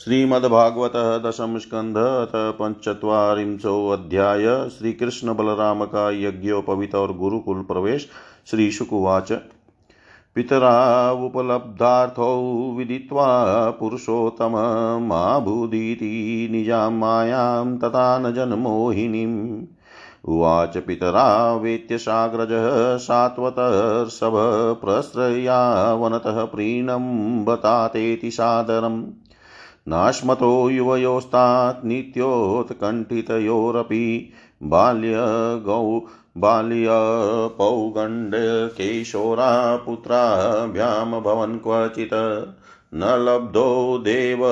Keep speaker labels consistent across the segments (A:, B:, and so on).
A: श्रीमद्भागवत दशम स्कंध अथ पंचचत्वारिंशोऽध्याय श्रीकृष्ण बलराम का यज्ञोपवित और गुरुकुल प्रवेश श्रीशुकुवाच। पितरा उपलब्धार्थौ विदित्वा पुरुषोत्तममाभूदिति निजां मायां तथा न जनमोहिनीम्। उवाच पितरा वेत्यसाग्रजः सात्वतर्षभ प्रस्रयावनतः प्रीणम्बतातेति सादरम्। नाश्मतो युवयोस्तात् नित्योत्कण्ठितयोरपि बाल्यगौ बाल्यपौगण्डकेशोरा पुत्राभ्यामभवन् क्वचित् न लब्धो देव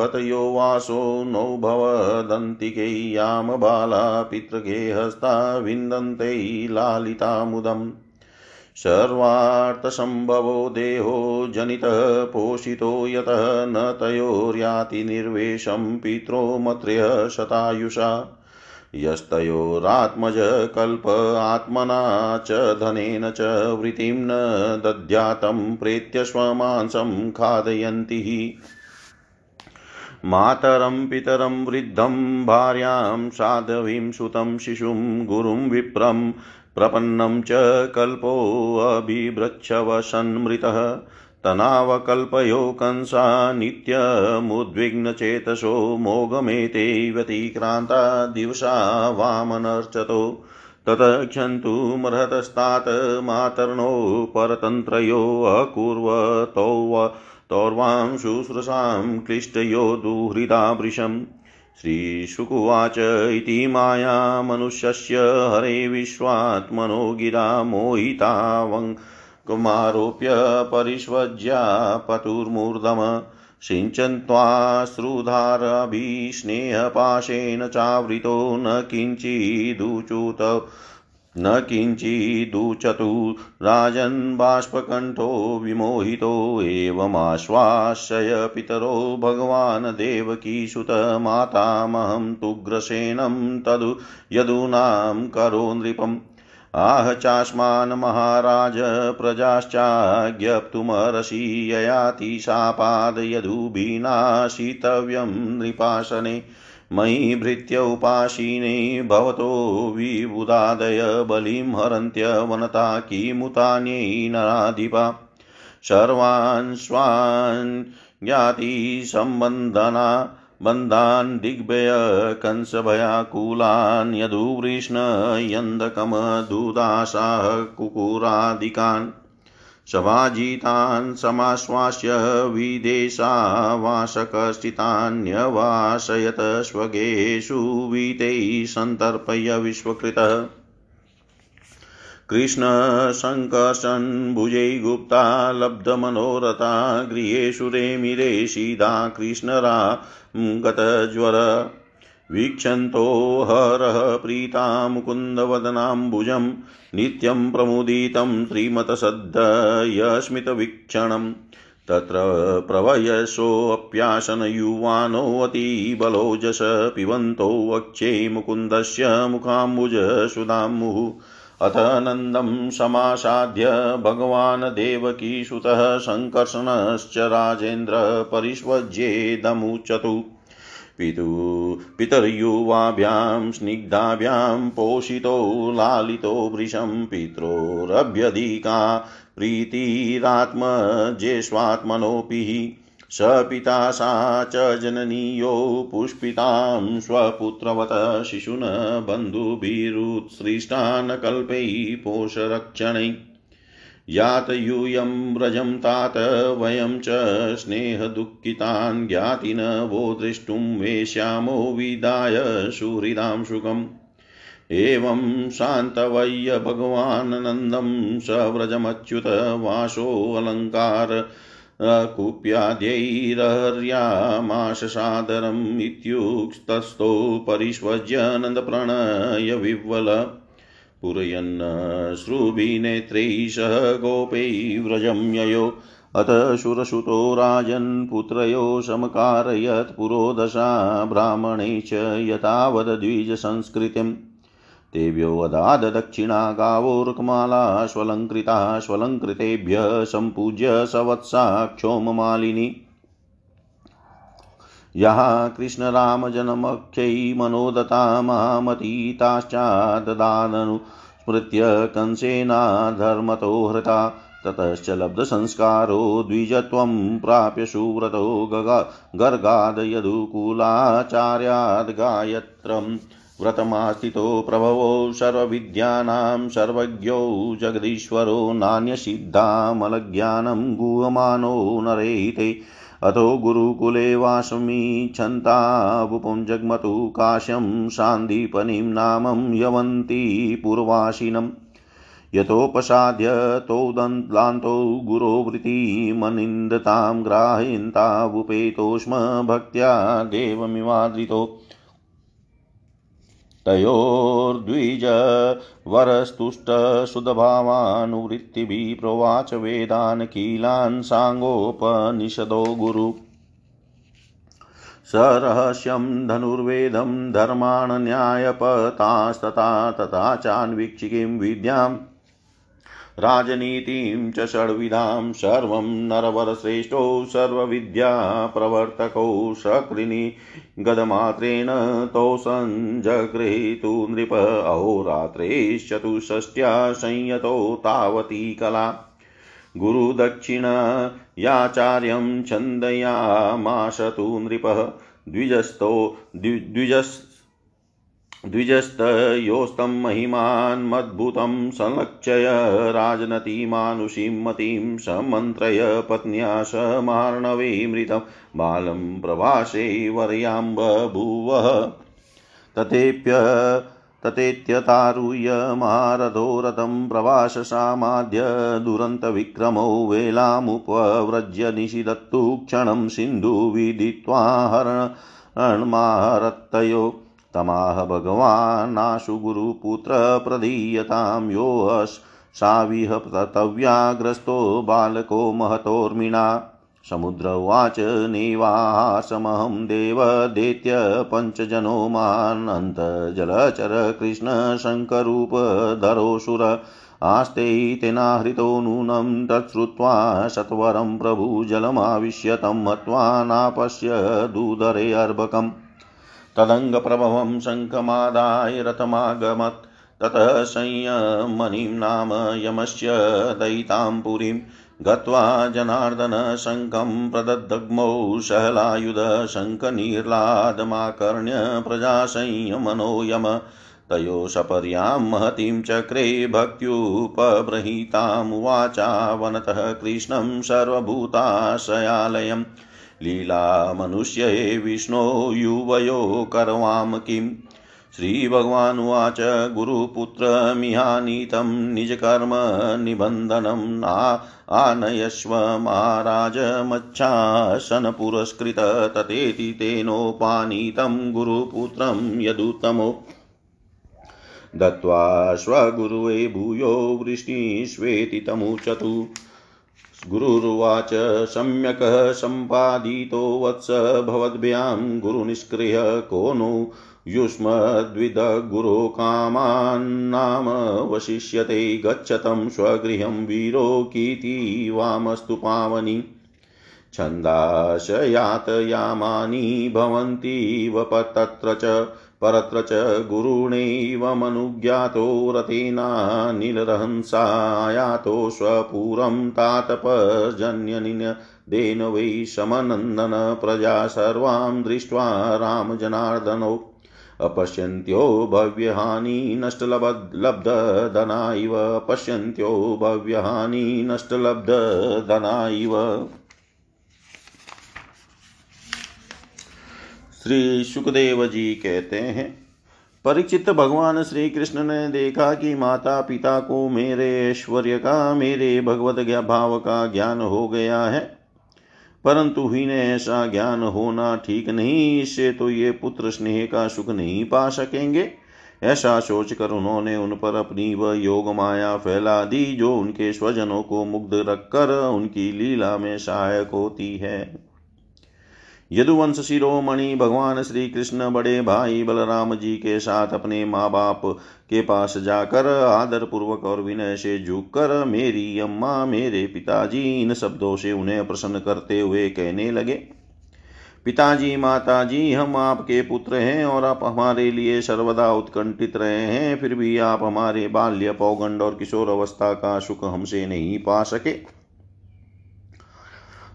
A: हतयो वासो नौ भवदन्तिके याम बाला पितृगेहस्ता विन्दन्ते लालिता मुदम् सर्वार्थसम्भवो देहो जनितः पोषितो यतः न तयोर्याति निर्वेशं पित्रो मत्र्यः शतायुषा। यस्तयोरात्मज कल्प आत्मना च धनेन च वृत्तिं न दद्यातं प्रेत्य स्वमांसं खादयन्ति मातरं पितरं वृद्धं भार्यां साधवीं सुतं शिशुं गुरुं विप्रं प्रपन्नं च कल्पोऽभिभृच्छवसन्मृतः तनावकल्पयो कंसा नित्यमुद्विग्नचेतसो मोघमेते व्यतिक्रान्ता दिवसा वामनर्चतो। ततक्षन्तुमर्हतस्तात् मातर्णो परतन्त्रयो अकुर्वतौ तौर्वां शुश्रूषां क्लिष्टयो दुहृदा श्रीशुकुवाच इति माया हरे विश्वात्मनो गिरा मोहिता मोहितावङ्कमारोप्य परिष्वज्या पतुर्मूर्धम सिञ्चन्त्वाश्रुधारभिस्नेहपाशेन चावृतो न किञ्चिदुचुत न किञ्चिदुचतु राजन् बाष्पकण्ठो विमोहितो एवमाश्वासय पितरो भगवान् देवकीसुत मातामहं तुग्रसेनं तदु यदूनां करो नृपम्। आह चास्मान् महाराज प्रजाश्चाज्ञप्तुमर्षि ययातिशापादयदुभिनाशितव्यं नृपासने। मयि भृत्य उपासीने भवतो विबुदादय बलिं हरन्त्यवनता किमुतान्यै नराधिपा सर्वान् स्वान् ज्ञातिसम्बन्धना बन्धान् दिग्भय कंसभयाकुलान् यदुवृष्णयन्दकमदुदासाः कुकुरादिकान्। समाजितान् समाश्वास्य विदेशावासकस्थितान्यवासयत स्वगेषु वीतैः सन्तर्पय विश्वकृतः। कृष्णसङ्कर्षन् भुजै गुप्ता लब्धमनोरथा गृहेषु रेमिरे सीधा कृष्णरा गतज्वर वीक्षन्तो हरः प्रीता मुकुन्दवदनाम्बुजं नित्यं प्रमुदितं श्रीमतसद्धयस्मितवीक्षणम् तत्र प्रवयसोऽप्यासनयुवानोऽतिबलोजस पिबन्तो वक्षे मुकुन्दस्य मुखाम्बुजसुधामुः अथ नन्दं समासाद्य भगवान् देवकीसुतः सङ्कर्षणश्च राजेन्द्र पितु पितर्युवाभ्यां स्निग्धाभ्यां पोषितो लालितो वृषं पित्रोरभ्यधिका प्रीतिरात्मजेष्वात्मनोऽपि स पिता सा च जननीयो पुष्पितां स्वपुत्रवत शिशुन बन्धुभिरुत्सृष्टान् कल्पैः पोषरक्षणैः यातयूयं व्रजं तात वयं च स्नेहदुःखितान् ज्ञातिन वो द्रष्टुं वेश्यामो विदाय सुहृदां सुखम् एवं शान्तवय्य भगवानन्दं सव्रजमच्युत वासोऽलङ्कार कुप्याद्यैरहर्यामाशसादरम् इत्युक्तस्थो परिष्वज्य नन्दप्रणय विह्वल पूरयन् श्रुभिनेत्रैः सह गोपैः व्रजं ययो। अथ शूरसुतो राजन् पुत्रयो समकारयत् पुरोदशा ब्राह्मणे च यथावद्विजसंस्कृतिम् तेभ्योऽदाद दक्षिणा गावोर्कमाला स्वलङ्कृता स्वलङ्कृतेभ्यः सम्पूज्य सवत्सा क्षोममालिनी यहाँ कृष्णरामजनमख्यै मनोदता मामतीताश्चाददाननु स्मृत्य कंसेनाधर्मतो हृता, ततश्च लब्धसंस्कारो द्विजत्वं प्राप्य सुव्रतो गर्गादयदुकूलाचार्याद् गायत्रम्। व्रतमास्थितो प्रभवो सर्वविद्यानां सर्वज्ञो जगदीश्वरो नान्यसिद्धामलज्ञानं गुहमानो नरैते। अतो गुरुकुले वासमीच्छन्तावुपुं जग्मतु काश्यं सान्दीपनीं नामं यवन्ती पूर्वाशिनम् यतोपसाद्य तौदन्तान्तो गुरोवृत्तिमनिन्दतां ग्राहयन्तावुपेतो स्म भक्त्या देवमिवादृतो। तयोर्द्विजवरस्तुष्टसुधभावानुवृत्तिभिः प्रोवाच वेदान् कीलान् साङ्गोपनिषदो गुरु। सरहस्यं धनुर्वेदं धर्मान् न्यायपतास्तथा तथा चान्वीक्षिकीं विद्याम् राजनीतिं च षड्विधां सर्वं नरवरश्रेष्ठौ सर्वविद्याप्रवर्तकौ सकृनि गदमात्रेण तौ सञ्जगृहीतु नृप अहोरात्रैश्चतुष्षष्ट्या संयतौ तावती कला। गुरुदक्षिणयाचार्यं छन्दयामाश तु नृपः द्विजस्थो द्विजस् द्विजस्तयोस्तं महिमान्मद्भुतं संलक्ष्य राजनतीमानुषीं मतीं समन्त्रय पत्न्या समार्णवे मृतं बालं प्रवासे वर्यां बभूवः तथेप्य ततेत्यतारुह्य महारथो रथं प्रवाससामाद्य दुरन्तविक्रमौ वेलामुपव्रज्य निषिदत्तु क्षणं सिन्धुविदित्वा हरणमाहरत्तयो तमाह भगवानाशु गुरुपुत्र प्रदीयतां योऽसाविहतव्याग्रस्तो बालको महतोर्मिणा। समुद्र उवाच नैवासमहं देवदेत्य पञ्चजनो मानन्तजलचर कृष्णशङ्करूपधरोऽसुर आस्ते तेनाहृतो नूनं तच्छ्रुत्वा सत्वरं प्रभुजलमाविश्य तं मत्वा नापश्य दुदरे अर्भकम्। तदङ्गप्रभवं शङ्खमादाय रथमागमत्। ततः संयमनिं नाम यमस्य दयितां पुरीं गत्वा जनार्दनशङ्खं प्रदद्दग्मौ शहलायुधशङ्खनिर्लादमाकर्ण्य प्रजासंयमनो यम। तयो सपर्यां महतीं चक्रे भक्त्युपबृहीतामुवाचावनतः कृष्णं सर्वभूताशयालयम्। लीलामनुष्ये विष्णो युवयो करवाम किम्? श्रीभगवानुवाच गुरुपुत्रमिहानीतं निजकर्म निबन्धनं आनयस्व महाराजमच्छासनपुरस्कृत ततेति तेनोपानीतं गुरुपुत्रं यदुत्तमो। दत्त्वा स्वगुरुवे भूयो वृष्टिष्वेतितमुचतु गुरुरुवाच, सम्यक् सम्पादितो वत्स भवद्भ्यां गुरुनिष्क्रिय को नु युष्मद्विदगुरो कामान्नाम वशिष्यते गच्छतं स्वगृहं वीरो कीर्तिवामस्तु पावनी। छन्दाशयातयामानि भवन्तीव तत्र च परत्र च गुरुणैवमनुज्ञातो रथेनानिलरहंसायातो स्वपुरं तातपजन्यनिनदेन वै समनन्दन प्रजा सर्वां दृष्ट्वा रामजनार्दनौ। अपश्यन्त्यो भव्यहानि नष्टलब्धधना इव पश्यन्त्यो भव्यहानि नष्टलब्धधना इव श्री सुखदेव जी कहते हैं, परिचित भगवान श्री कृष्ण ने देखा कि माता पिता को मेरे ऐश्वर्य का, मेरे भगवत भाव का ज्ञान हो गया है। परंतु ही ने ऐसा ज्ञान होना ठीक नहीं, इससे तो ये पुत्र स्नेह का सुख नहीं पा सकेंगे। ऐसा सोचकर उन्होंने उन पर अपनी वह योग माया फैला दी, जो उनके स्वजनों को मुग्ध रखकर उनकी लीला में सहायक होती है। यदुवंश शिरोमणि भगवान श्री कृष्ण बड़े भाई बलराम जी के साथ अपने माँ बाप के पास जाकर आदर पूर्वक और विनय से झुक कर मेरी अम्मा, मेरे पिताजी, इन शब्दों से उन्हें प्रसन्न करते हुए कहने लगे, पिताजी, माताजी, हम आपके पुत्र हैं और आप हमारे लिए सर्वदा उत्कंठित रहे हैं, फिर भी आप हमारे बाल्य, पौगंड और किशोर अवस्था का सुख हमसे नहीं पा सके।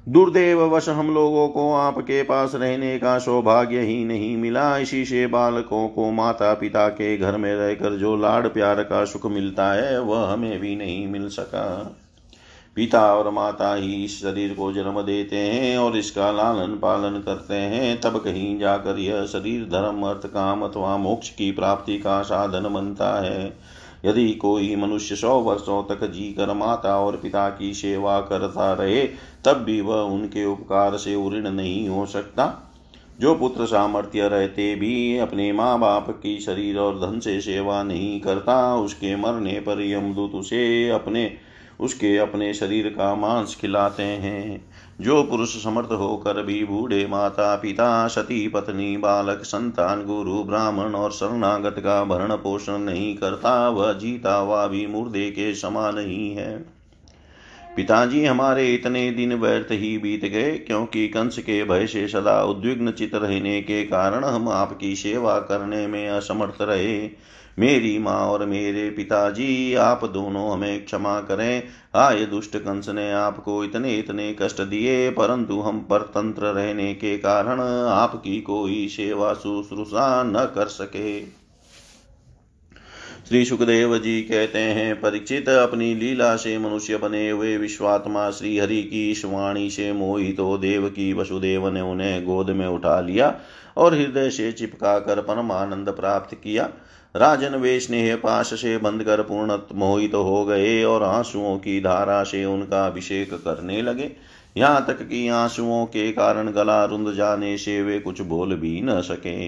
A: दुर्देव वश हम लोगों को आपके पास रहने का सौभाग्य ही नहीं मिला। इसी से बालकों को माता पिता के घर में रहकर जो लाड प्यार का सुख मिलता है, वह हमें भी नहीं मिल सका। पिता और माता ही इस शरीर को जन्म देते हैं और इसका लालन पालन करते हैं। तब कहीं जाकर यह शरीर, धर्म, अर्थ, काम अथवा मोक्ष की प्राप्ति का साधन बनता है। यदि कोई मनुष्य सौ वर्षों तक जी कर माता और पिता की सेवा करता रहे, तब भी वह उनके उपकार से उऋण नहीं हो सकता। जो पुत्र सामर्थ्य रहते भी अपने माँ बाप की शरीर और धन से सेवा नहीं करता, उसके मरने पर यमदूत उसे अपने, उसके अपने शरीर का मांस खिलाते हैं। जो पुरुष समर्थ होकर भी बूढ़े माता पिता, सती पत्नी, बालक, संतान, गुरु, ब्राह्मण और शरणागत का भरण पोषण नहीं करता, वह जीता हुआ भी मुर्दे के समान ही है। पिताजी हमारे इतने दिन व्यर्थ ही बीत गए, क्योंकि कंस के भय से सदा उद्विग्न चित रहने के कारण हम आपकी सेवा करने में असमर्थ रहे। मेरी माँ और मेरे पिताजी, आप दोनों हमें क्षमा करें। आय दुष्ट कंस ने आपको इतने इतने कष्ट दिए, परंतु हम पर तंत्र रहने के कारण आपकी कोई सेवा शुश्रूषा न कर सके। श्री सुखदेव जी कहते हैं, परीक्षित, अपनी लीला से मनुष्य बने हुए विश्वात्मा श्री हरि की वाणी से मोहित हो देव की वसुदेव ने उन्हें गोद में उठा लिया और हृदय से चिपका कर परमानंद प्राप्त किया। राजन वे स्नेह पाश से बंद कर पूर्ण मोहित तो हो गए और आंसुओं की धारा से उनका अभिषेक करने लगे। यहाँ तक कि आंसुओं के कारण गला रुंद जाने से वे कुछ बोल भी न सके।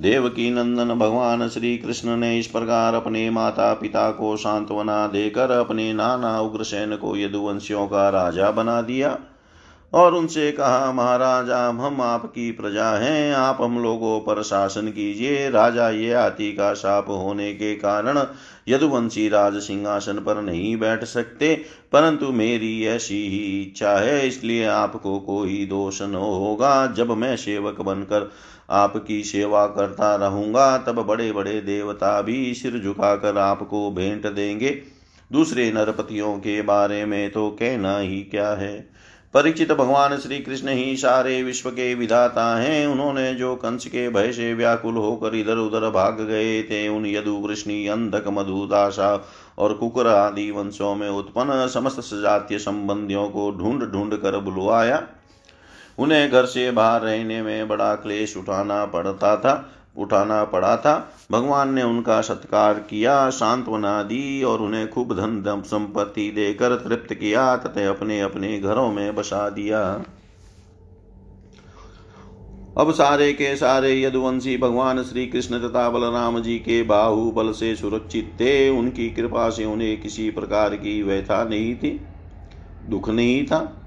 A: देवकी नंदन भगवान श्री कृष्ण ने इस प्रकार अपने माता पिता को सांत्वना देकर अपने नाना उग्रसेन को यदुवंशियों का राजा बना दिया। और उनसे कहा, महाराज हम आपकी प्रजा हैं। आप हम लोगों पर शासन कीजिए। राजा ये आती का साप होने के कारण यदुवंशी राज सिंहासन पर नहीं बैठ सकते। परंतु मेरी ऐसी ही इच्छा है, इसलिए आपको कोई दोष न होगा। जब मैं सेवक बनकर आपकी सेवा करता रहूँगा, तब बड़े बड़े देवता भी सिर झुकाकर आपको भेंट देंगे। दूसरे नरपतियों के बारे में तो कहना ही क्या है? परीक्षित भगवान श्री कृष्ण ही सारे विश्व के विधाता हैं। उन्होंने जो कंस के भय से व्याकुल होकर इधर उधर भाग गए थे, उन यदु वृष्णि अंधक, मधुदाशा और कुकर आदि वंशों में उत्पन्न समस्त सजातीय संबंधियों को ढूंढ ढूंढ कर बुलवाया। उन्हें घर से बाहर रहने में बड़ा क्लेश उठाना पड़ता था, उठाना पड़ा था। भगवान ने उनका सत्कार किया, सांत्वना दी और उन्हें खूब धन संपत्ति देकर तृप्त किया तथा अपने अपने घरों में बसा दिया। अब सारे के सारे यदुवंशी भगवान श्री कृष्ण तथा बलराम जी के बाहुबल से सुरक्षित थे। उनकी कृपा से उन्हें किसी प्रकार की व्यथा नहीं थी, दुख नहीं था।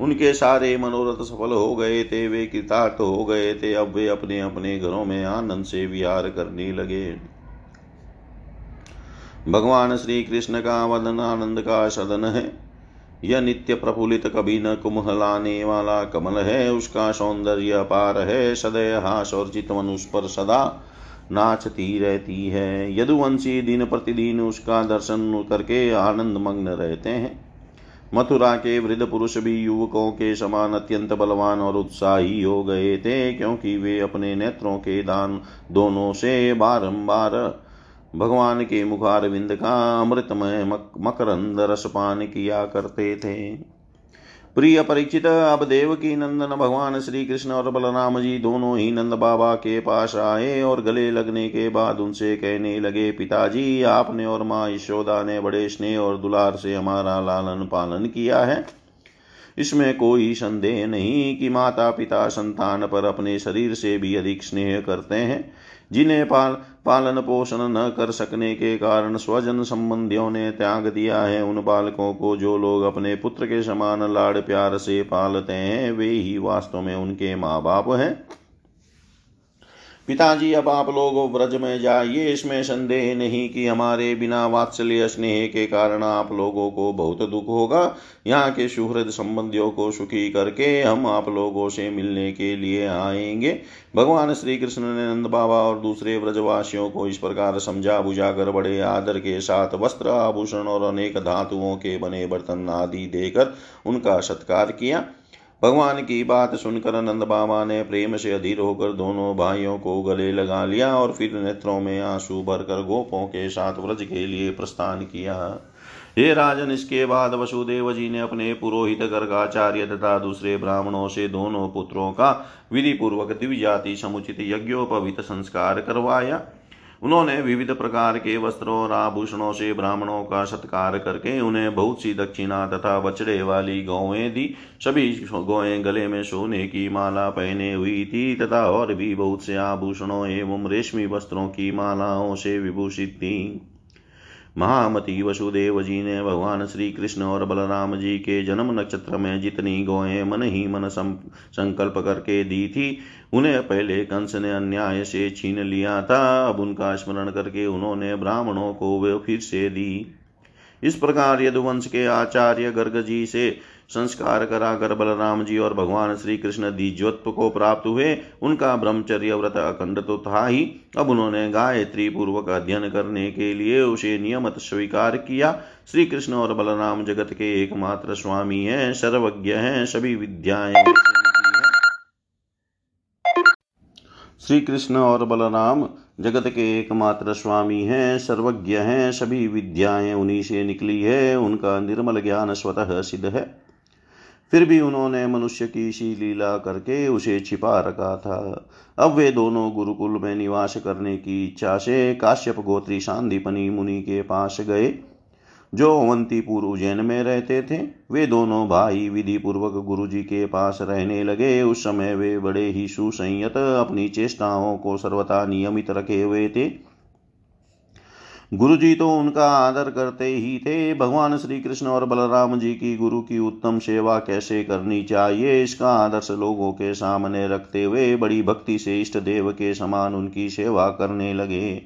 A: उनके सारे मनोरथ सफल हो गए थे वे कृतार्थ हो गए थे अब वे अपने अपने घरों में आनंद से विहार करने लगे। भगवान श्री कृष्ण का वदन आनंद का सदन है। यह नित्य प्रफुल्लित कभी न कुमहलाने वाला कमल है। उसका सौंदर्य अपार है। सदय हास और चितवन उस पर सदा नाचती रहती है। यदुवंशी दिन प्रतिदिन उसका दर्शन करके आनंद मग्न रहते हैं। मथुरा के वृद्ध पुरुष भी युवकों के समान अत्यंत बलवान और उत्साही हो गए थे, क्योंकि वे अपने नेत्रों के दान दोनों से बारंबार भगवान के मुखारविंद का अमृतमय मकरंद रसपान किया करते थे। प्रिय परिचित अब देव की नंदन, भगवान श्री कृष्ण और बलराम जी दोनों ही नंद बाबा के पास आए और गले लगने के बाद उनसे कहने लगे, पिताजी, आपने और माँ यशोदा ने बड़े स्नेह और दुलार से हमारा लालन पालन किया है। इसमें कोई संदेह नहीं कि माता पिता संतान पर अपने शरीर से भी अधिक स्नेह करते हैं, जिन्हें पाल पालन पोषण न कर सकने के कारण स्वजन संबंधियों ने त्याग दिया है। उन बालकों को जो लोग अपने पुत्र के समान लाड़ प्यार से पालते हैं, वे ही वास्तव में उनके माँ बाप हैं। पिताजी, अब आप लोग व्रज में जाइए। इसमें संदेह नहीं कि हमारे बिना वात्सल्य स्नेह के कारण आप लोगों को बहुत दुख होगा। यहाँ के सुहृद संबंधियों को सुखी करके हम आप लोगों से मिलने के लिए आएँगे। भगवान श्री कृष्ण ने नंद बाबा और दूसरे व्रजवासियों को इस प्रकार समझा बुझा कर बड़े आदर के साथ वस्त्र आभूषण और अनेक धातुओं के बने बर्तन आदि देकर उनका सत्कार किया। भगवान की बात सुनकर नंद बाबा ने प्रेम से अधीर होकर दोनों भाइयों को गले लगा लिया और फिर नेत्रों में आँसू भरकर गोपों के साथ व्रज के लिए प्रस्थान किया। हे राजन, इसके बाद वसुदेव जी ने अपने पुरोहित गर्गाचार्य तथा दूसरे ब्राह्मणों से दोनों पुत्रों का विधि पूर्वक दिव्य जाति समुचित यज्ञोपवित संस्कार करवाया। उन्होंने विविध प्रकार के वस्त्रों और आभूषणों से ब्राह्मणों का सत्कार करके उन्हें बहुत सी दक्षिणा तथा बछड़े वाली गौएँ दी। सभी गौएँ गले में सोने की माला पहने हुई थी तथा और भी बहुत से आभूषणों एवं रेशमी वस्त्रों की मालाओं से विभूषित थी। महामती वसुदेव जी ने भगवान श्री कृष्ण और बलराम जी के जन्म नक्षत्र में जितनी गोएँ मन ही मन संकल्प करके दी थी, उन्हें पहले कंस ने अन्याय से छीन लिया था। अब उनका स्मरण करके उन्होंने ब्राह्मणों को वे फिर से दी। इस प्रकार यदुवंश के आचार्य गर्ग जी से संस्कार कराकर बलराम जी और भगवान श्री कृष्ण द्विजत्व को प्राप्त हुए। उनका ब्रह्मचर्य व्रत अखंड तो था ही। अब उन्होंने गायत्री पूर्वक अध्ययन करने के लिए उसे नियमत स्वीकार किया। श्री कृष्ण और बलराम जगत के एकमात्र स्वामी हैं, सर्वज्ञ हैं, सभी विद्याएँ श्री कृष्ण और बलराम जगत के एकमात्र स्वामी हैं, सर्वज्ञ हैं, सभी विद्याएँ उन्हीं से निकली है। उनका निर्मल ज्ञान स्वतः सिद्ध है। फिर भी उन्होंने मनुष्य की सी लीला करके उसे छिपा रखा था। अब वे दोनों गुरुकुल में निवास करने की इच्छा से काश्यप गोत्री शांतिपनी मुनि के पास गए, जो अवंतीपुर उज्जैन में रहते थे। वे दोनों भाई विधि पूर्वक गुरु जी के पास रहने लगे। उस समय वे बड़े ही सुसंयत अपनी चेष्टाओं को सर्वथा नियमित रखे हुए थे। गुरु जी तो उनका आदर करते ही थे। भगवान श्री कृष्ण और बलराम जी की गुरु की उत्तम सेवा कैसे करनी चाहिए, इसका आदर्श लोगों के सामने रखते हुए बड़ी भक्ति से इष्ट देव के समान उनकी सेवा करने लगे।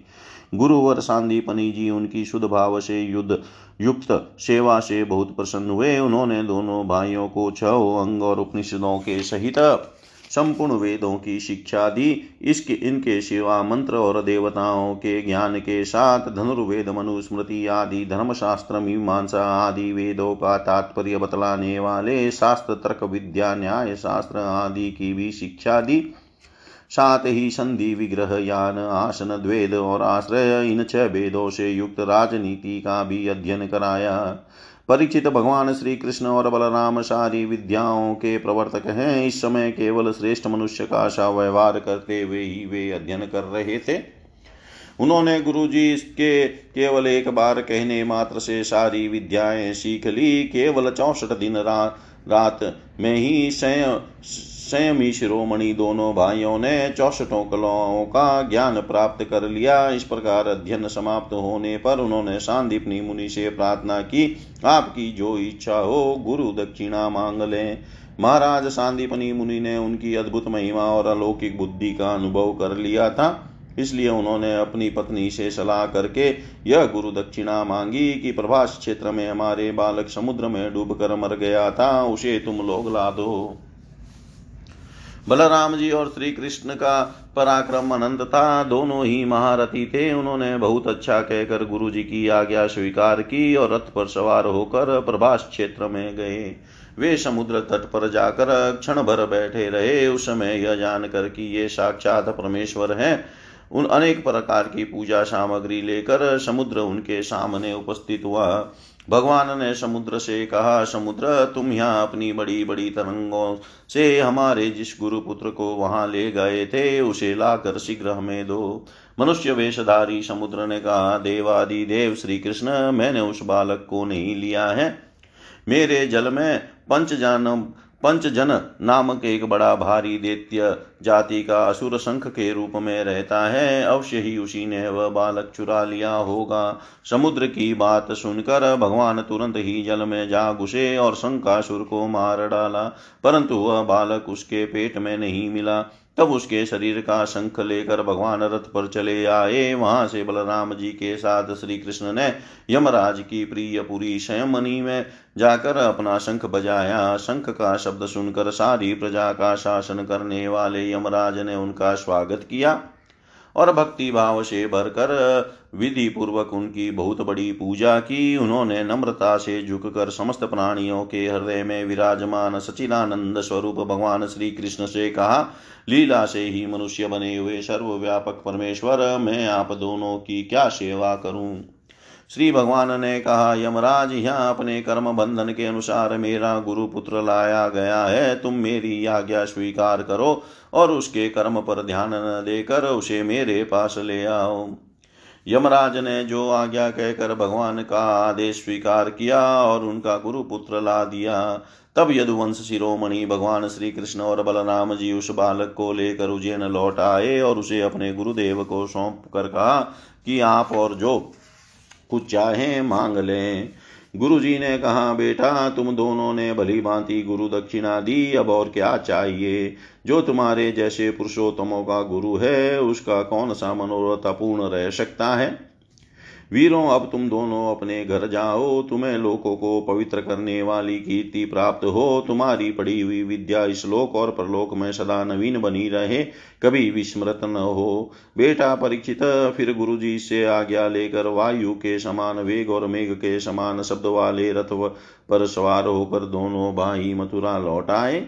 A: गुरुवर सांदीपनी जी उनकी शुद्ध भाव से युद्ध, युक्त सेवा से बहुत प्रसन्न हुए। उन्होंने दोनों भाइयों को छह अंग और उपनिषदों के सहित संपूर्ण वेदों की शिक्षा दी। इसके, इनके शिवा मंत्र और देवताओं के ज्ञान के साथ धनुर्वेद, मनुस्मृति आदि, धर्मशास्त्र, मीमांसा आदि वेदों का तात्पर्य बतलाने वाले शास्त्र, तर्क, विद्या, न्याय शास्त्र आदि की भी शिक्षा दी। साथ ही संधि, विग्रह, यान, आसन, द्वेद और आश्रय, इन छह वेदों से युक्त राजनीति का भी अध्ययन कराया। परीक्षित भगवान श्री कृष्ण और बलराम सारी विद्याओं के प्रवर्तक हैं। इस समय केवल श्रेष्ठ मनुष्य का सा व्यवहार करते हुए ही वे अध्ययन कर रहे थे। उन्होंने गुरु जी के केवल एक बार कहने मात्र से सारी विद्याएँ सीख ली। केवल चौसठ दिन रा, रात में ही संयमी शिरोमणि दोनों भाइयों ने चौसठों कलाओं का ज्ञान प्राप्त कर लिया। इस प्रकार अध्ययन समाप्त होने पर उन्होंने शांतिपनी मुनि से प्रार्थना की, आपकी जो इच्छा हो, गुरु दक्षिणा मांग लें। महाराज शांतिपनी मुनि ने उनकी अद्भुत महिमा और अलौकिक बुद्धि का अनुभव कर लिया था। इसलिए उन्होंने अपनी पत्नी से सलाह करके यह गुरु दक्षिणा मांगी कि प्रभास क्षेत्र में हमारे बालक समुद्र में डूब कर मर गया था, उसे तुम लोग ला दो। बलराम जी और श्री कृष्ण का पराक्रम अनंत था दोनों ही महारथी थे। उन्होंने बहुत अच्छा कहकर गुरु जी की आज्ञा स्वीकार की और रथ पर सवार होकर प्रभास क्षेत्र में गए। वे समुद्र तट पर जाकर क्षण भर बैठे रहे। उस समय यह जानकर कि ये साक्षात परमेश्वर हैं। उन अनेक प्रकार की पूजा सामग्री लेकर समुद्र उनके सामने उपस्थित हुआ। भगवान ने समुद्र से कहा, समुद्र, तुम यहाँ अपनी बड़ी बड़ी तरंगों से हमारे जिस गुरुपुत्र को वहाँ ले गए थे, उसे लाकर शीघ्र हमें दो। मनुष्य वेशधारी समुद्र ने कहा देवादि देव श्री कृष्ण मैंने उस बालक को नहीं लिया है। मेरे जल में पंच जानम पंचजन नामक एक बड़ा भारी दैत्य जाति का असुर शंख के रूप में रहता है। अवश्य ही उसी ने वह बालक चुरा लिया होगा। समुद्र की बात सुनकर भगवान तुरंत ही जल में जा घुसे और शंखासुर को मार डाला, परंतु वह बालक उसके पेट में नहीं मिला। तब उसके शरीर का शंख लेकर भगवान रथ पर चले आए। वहाँ से बलराम जी के साथ श्री कृष्ण ने यमराज की प्रिय पुरी संयमनी में जाकर अपना शंख बजाया। शंख का शब्द सुनकर सारी प्रजा का शासन करने वाले यमराज ने उनका स्वागत किया। और भक्ति भाव से भरकर विधि पूर्वक उनकी बहुत बड़ी पूजा की। उन्होंने नम्रता से झुककर समस्त प्राणियों के हृदय में विराजमान सचिदानंद स्वरूप भगवान श्री कृष्ण से कहा, लीला से ही मनुष्य बने हुए सर्वव्यापक परमेश्वर, मैं आप दोनों की क्या सेवा करूँ? श्री भगवान ने कहा, यमराज, यहाँ अपने कर्म बंधन के अनुसार मेरा गुरु पुत्र लाया गया है। तुम मेरी आज्ञा स्वीकार करो और उसके कर्म पर ध्यान न देकर उसे मेरे पास ले आओ। यमराज ने जो आज्ञा कहकर भगवान का आदेश स्वीकार किया और उनका गुरु पुत्र ला दिया, तब यदुवंश शिरोमणि भगवान श्री कृष्ण और बलराम जी उस बालक को लेकर उज्जैन लौट आए और उसे अपने गुरुदेव को सौंप कर कहा कि आप और जो कुछ चाहे मांग लें। गुरु जी ने कहा, बेटा, तुम दोनों ने भली भांति गुरु दक्षिणा दी। अब और क्या चाहिए? जो तुम्हारे जैसे पुरुषोत्तमों का गुरु है, उसका कौन सा मनोरथ अपूर्ण रह सकता है? वीरों, अब तुम दोनों अपने घर जाओ। तुम्हें लोकों को पवित्र करने वाली कीर्ति प्राप्त हो। तुम्हारी पड़ी हुई विद्या इस लोक और परलोक में सदा नवीन बनी रहे। कभी विस्मृत न हो। बेटा परीक्षित, फिर गुरु जी से आज्ञा लेकर वायु के समान वेग और मेघ के समान शब्द वाले रथ पर सवार होकर दोनों भाई मथुरा लौट आए।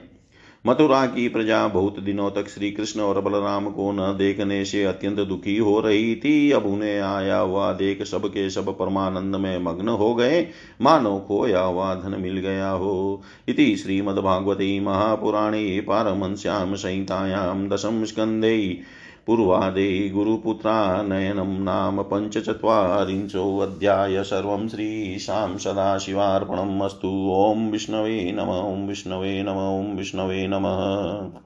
A: मथुरा की प्रजा बहुत दिनों तक श्री कृष्ण और बलराम को न देखने से अत्यंत दुखी हो रही थी। अब उन्हें आया हुआ देख सबके सब परमानंद में मग्न हो गए। मानो खोया हुआ धन मिल गया हो। इति श्रीमद्भागवती महापुराणे पारमश्याम संहितायां दशम स्कन्धे पूर्वादे गुरुपुत्रानयनं नाम पञ्चचत्वारिंशोऽध्याय सर्वं श्रीशां सदाशिवार्पणम् अस्तु। ॐ विष्णवे नम, ॐ विष्णवे नम, ॐ विष्णवे नमः।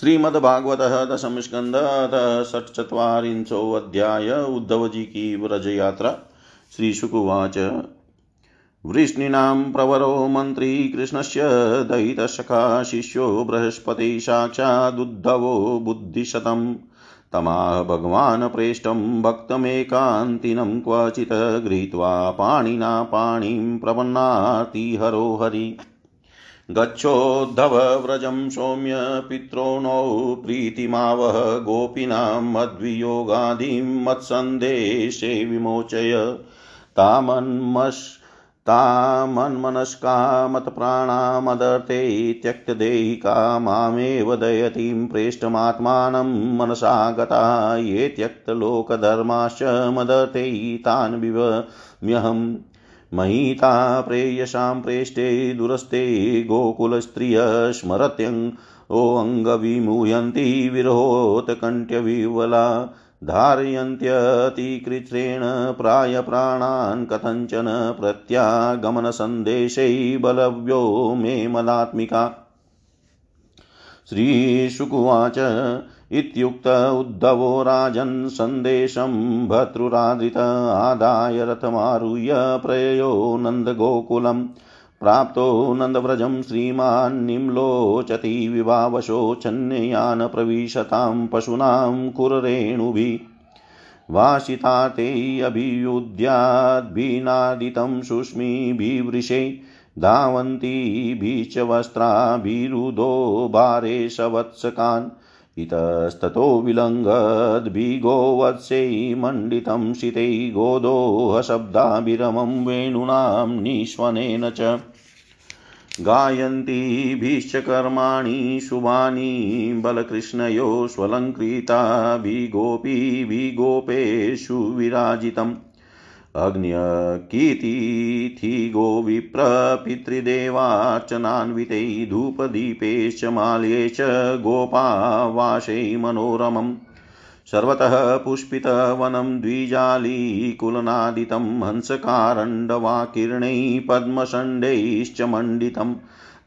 A: श्रीमद्भागवतः दशमस्कन्धः षट्चत्वारिंशोऽध्याय उद्धव जी की व्रज यात्रा श्रीशुकुवाच वृष्णीनां प्रवरो मन्त्री कृष्णस्य दयितसखा शिष्यो बृहस्पति साक्षादुद्धवो बुद्धिशतम् तमाह भगवान् प्रेष्टं भक्तमेकान्तिनं क्वचित् गृहीत्वा पाणिना पाणिं प्रपन्नातिहरो हरि गच्छोद्धव व्रजं सौम्य पित्रोणौ प्रीतिमावह गोपीनां मद्वियोगादिं मत्सन्देशे विमोचय। तामन्मस् तामन्मनस्कामत्प्राणामदर्थे त्यक्तदेहिका मामेव दयतीं प्रेष्टमात्मानं मनसा गता ये त्यक्तलोकधर्माश्च मदर्थे तान् विवम्यहम् महिता प्रेयसां प्रेष्टे दुरस्ते गोकुलस्त्रिय स्मरत्यङ्गोऽङ्गविमुह्यन्ति विरहोत्कण्ठ्यविवला धारयन्त्यतिकृत्रेण प्रायप्राणान् कथञ्चन प्रत्यागमनसन्देशै बलव्यो मे मदात्मिका। श्रीशुकुवाच इत्युक्त उद्धवो राजन् सन्देशं भर्तृरादृत आदाय रथमारुह्य प्रययो नन्दगोकुलम्। प्राप्तो नन्दव्रजं श्रीमान्निम्लोचति विभावशोचन्ययान् प्रविशतां पशूनां कुररेणुभिः वासितातेऽभियुध्याद्भिनादितं शुष्मीभिवृशे धावन्तीभिश्च वस्त्राभिरुधो भारे सवत्सकान् इतस्ततो विलङ्घद्भिगोवत्सै मण्डितं शितै गोदोहशब्दाभिरमं वेणूनां निष्वनेन च गायन्तीभिश्च कर्माणि शुभानि बलकृष्णयो स्वलङ्कृताभिगोपीभिगोपेषु विराजितम्। अग्न्यकीर्तिथि गोविप्रपितृदेवार्चनान्वितै धूपदीपेश्च माल्ये च गोपावासै मनोरमम्। सर्वतः पुष्पितवनं द्विजालीकुलनादितं हंसकारण्डवाकीर्णैः पद्मषण्डैश्च मण्डितम्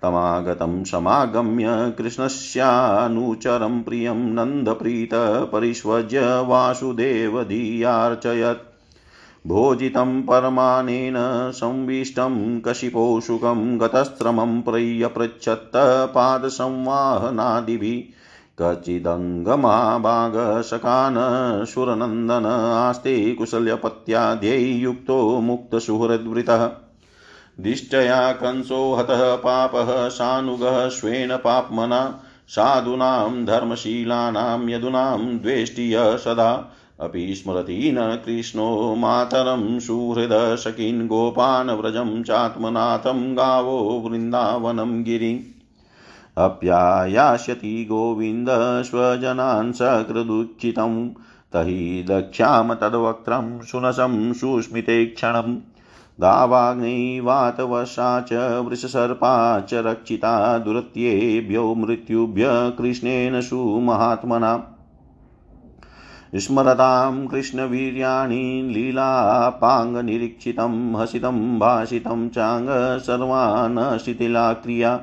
A: तमागतं समागम्य कृष्णस्यानुचरं प्रियं नन्दप्रीत परिष्वज्य वासुदेवधियार्चयत् भोजितं परमानेन संविष्टं कशिपोषुकं गतस्त्रमं प्रयपृच्छत्त पादसंवाहनादिभिः कचिदङ्गमाभागशकान् सुरनन्दन आस्ते कुशल्यपत्याद्यैयुक्तो मुक्तसुहृद्वृतः। दिष्टया कंसो हतः पापः सानुगः स्वेन पाप्मना, साधूनां धर्मशीलानां यदूनां द्वेष्टि सदा। अपि स्मरति न कृष्णो मातरं सुहृदशकीन् गोपान् व्रजं चात्मनाथं गावो वृन्दावनं गिरिम् अप्यायास्यति गोविन्द स्वजनान् सकृदुचितं तहि दक्ष्याम तद्वक्त्रं सुनसं सुस्मिते क्षणम् दावाग्निवातवशा च वृषसर्पा च रक्षिता दुरत्येभ्यो मृत्युभ्य कृष्णेन सुमहात्मना। स्मरतां कृष्णवीर्याणि लीलापाङ्गनिरीक्षितं हसितं भाषितं चाङ्ग सर्वान् शिथिला क्रिया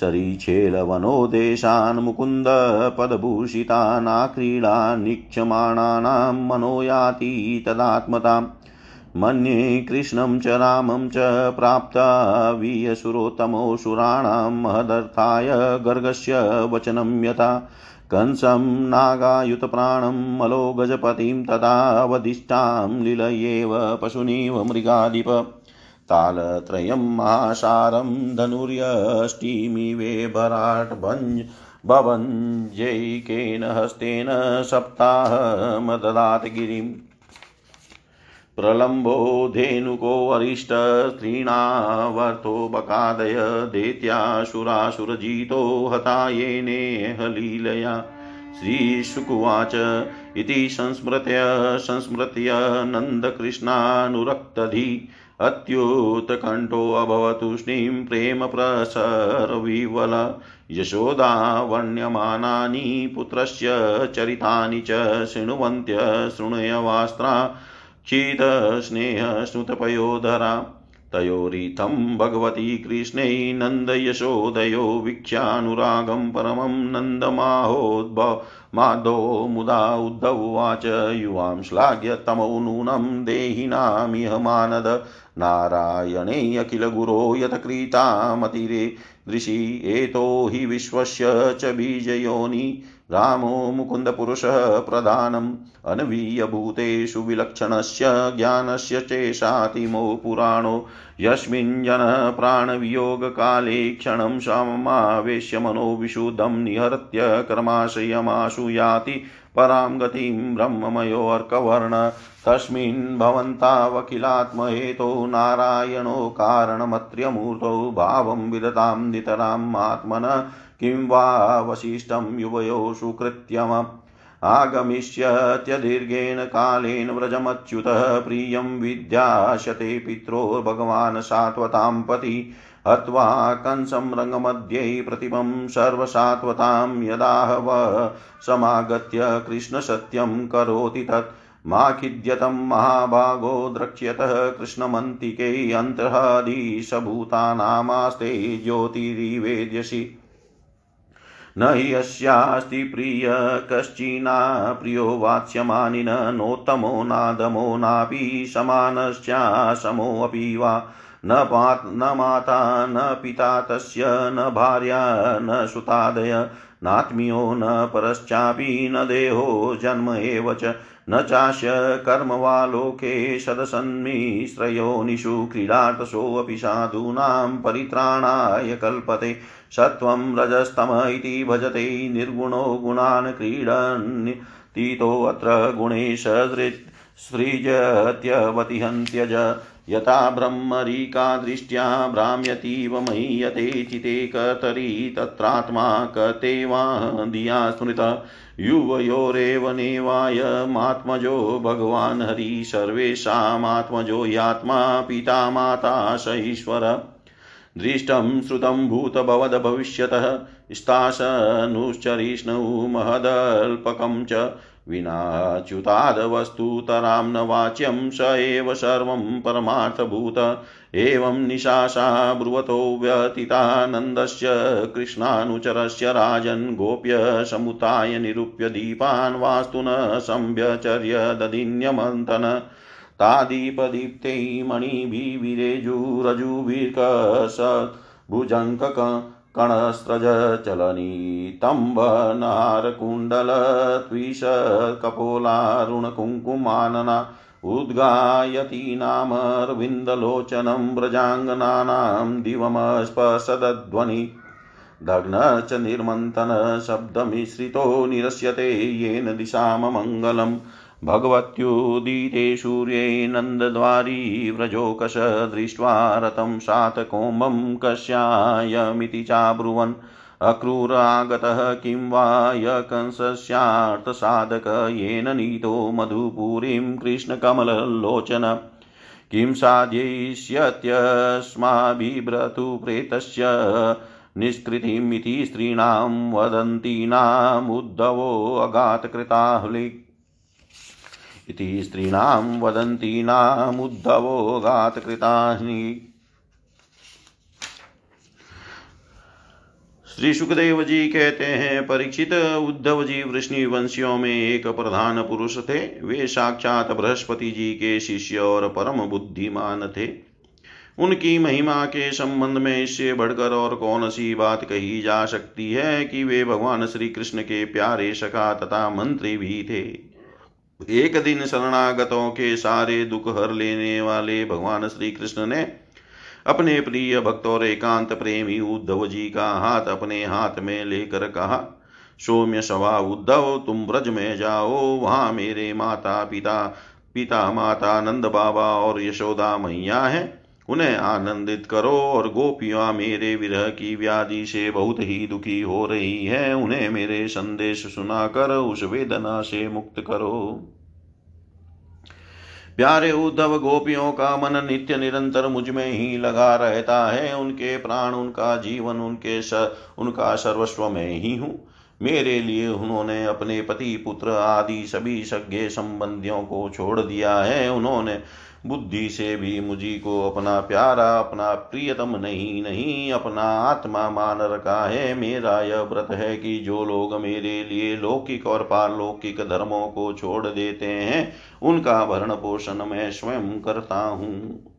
A: शरीच्छेलवनोदेशान् मुकुन्दपदभूषितानाक्रीडा निक्षमाणानां मनो याति तदात्मताम् मन्ये कृष्णं च रामं च प्राप्ता वीयसुरोत्तमोऽसुराणां महदर्थाय गर्गस्य वचनं यथा। कंसं नागायुतप्राणं मलो गजपतिं तथावधिष्ठां लीलयेव पशुनिव मृगाधिप तालत्रयं महासारं धनुर्यष्टिमिवे भराट् भञ्ज भवञ्जैकेन हस्तेन सप्ताहमददात् गिरिम् प्रलम्बो धेनुकोऽरिष्टस्त्रीणावर्तो बकादय दैत्यासुरासुरजितो हता येनेह लीलया श्रीशुकुवाच इति संस्मृत्य संस्मृत्य नन्दकृष्णानुरक्तधि। अत्युत्कण्ठोऽभवतूष्णीं प्रेमप्रसरविवल यशोदावर्ण्यमानानि पुत्रस्य चरितानि च शृण्वन्त्य शृणुयवास्त्रा क्षीतस्नेहश्नुतपयोधरा तयोरित्थं भगवती कृष्णै नन्दयशोदयो वीक्ष्यानुरागं परमं नन्दमाहोद्भव माधो मुदा उद्धवाच युवां श्लाघ्य तमो नूनं देहिनामिह मानद नारायणे अखिलगुरो यतकृतामतिरे दृशि एतो हि विश्वस्य च बीजयोनि रामो मुकुन्दपुरुषः प्रधानम् अनवीयभूतेषु विलक्षणस्य ज्ञानस्य चेशातिमो पुराणो। यस्मिन् जनः प्राणवियोगकाले क्षणं समावेश्य मनो विशुद्धं निहृत्य कर्माशयमाशु याति परां गतिं ब्रह्ममयोऽर्कवर्ण तस्मिन् भवन्तावखिलात्महेतो नारायणो कारणमत्र्यमूर्तौ भावं विदतां नितराम् आत्मनः किं वा वसिष्ठं युवयो सुकृत्यमम् आगमिष्यत्यदीर्घेन कालेन व्रजमच्युतः प्रियं विद्याशते पित्रो भगवान् सात्वतां पति। हत्वा कंसं रङ्गमध्ये प्रतिमं सर्वसात्वतां यदाहव। समागत्य कृष्णसत्यं करोति तत्। मा खिद्यतं महाभागो द्रक्ष्यतः कृष्णमन्तिके अन्तर्हदीशभूतानामास्ते ज्योतिरिवेद्यसि। न यस्यास्ति प्रिय कश्चिना प्रियो वात्स्यमानिन नोत्तमो नादमो नापि समानश्चासमोऽपि वा। न पात् न माता न पिता तस्य न भार्या न सुतादय। नात्मीयो न परश्चापि न देहो जन्म एव च। न चास्य कर्म वा लोके सदसन्मिश्रयोनिषु क्रीडाटसोऽपि साधूनां परित्राणाय कल्पते। सत्त्वं रजस्तम इति भजते निर्गुणो गुणान् क्रीडन्। तीतोऽत्र गुणेश सृजत्यवतिहन्त्यज। यथा ब्रह्मरीका दृष्ट्या भ्राम्यतीव महीयते चिते कतरी तत्रात्मा कते वा धिया स्मृत। युवयोरेव नेवायमात्मजो भगवान् हरि, सर्वेषामात्मजो यात्मा पिता माता स ईश्वर। दृष्टं श्रुतं भूतभवद्भविष्यतः स्ताशनुश्चरिष्णु महदल्पकं च विनाच्युतादवस्तुतरां न वाच्यं स एव सर्वं परमार्थभूत, एवं निशासा ब्रुवतो व्यतीतानन्दस्य, कृष्णानुचरस्य राजन् गोप्य समुताय निरूप्य दीपान् वास्तु न संव्यचर्य दधिन्यमन्तन तादीपदीप्तै मणिभिविरेजुरजुभिर्कस भुजङ्कक कणस्रजचलनीतम्बनारकुण्डलत्विषकपोलारुणकुङ्कुमानना उद्गायती नामरविन्दलोचनं व्रजाङ्गनानां दिवमस्पशदध्वनि दग्न च निर्मन्थनशब्दमिश्रितो निरस्यते येन दिशाममङ्गलम् भगवत्युदिते सूर्ये नन्दद्वारी व्रजोकश दृष्ट्वा रतं सातकोमं कस्यायमिति चाब्रुवन् अक्रूरागतः किं वा यकंसस्यार्थसाधक येन नीतो मधुपुरीं कृष्णकमललोचन किं साध्यैष्यत्यस्माभिभ्रतु प्रेतस्य निष्कृतिमिति स्त्रीणां वदन्तीनामुद्धवोऽगातकृताहुलिक्। इति स्त्रीणां वदन्तीनामुद्धवो श्री सुखदेव जी कहते हैं, परीक्षित उद्धव जी वृष्णि वंशियों में एक प्रधान पुरुष थे। वे साक्षात बृहस्पति जी के शिष्य और परम बुद्धिमान थे। उनकी महिमा के संबंध में इससे बढ़कर और कौन सी बात कही जा सकती है कि वे भगवान श्री कृष्ण के प्यारे सखा तथा मंत्री भी थे। एक दिन शरणागतों के सारे दुख हर लेने वाले भगवान श्री कृष्ण ने अपने प्रिय भक्त और एकांत प्रेमी उद्धव जी का हाथ अपने हाथ में लेकर कहा, सौम्य सवा उद्धव, तुम ब्रज में जाओ, वहाँ मेरे माता पिता पिता माता नंद बाबा और यशोदा मैया है। उन्हें आनंदित करो और गोपियाँ मेरे विरह की व्याधि से बहुत ही दुखी हो रही है। उन्हें मेरे संदेश सुनाकर उस वेदना से मुक्त करो। प्यारे उद्धव गोपियों का मन नित्य निरंतर मुझमें ही लगा रहता है। उनके प्राण उनका जीवन उनके स, उनका सर्वस्व में ही हूँ। मेरे लिए उन्होंने अपने पति पुत्र आदि सभी सज्ञे संबंधियों को छोड़ दिया है। उन्होंने बुद्धि से भी मुझी को अपना प्यारा, अपना प्रियतम नहीं नहीं, अपना आत्मा मान रखा है। मेरा यह व्रत है कि जो लोग मेरे लिए लौकिक और पारलौकिक धर्मों को छोड़ देते हैं, उनका भरण पोषण मैं स्वयं करता हूँ।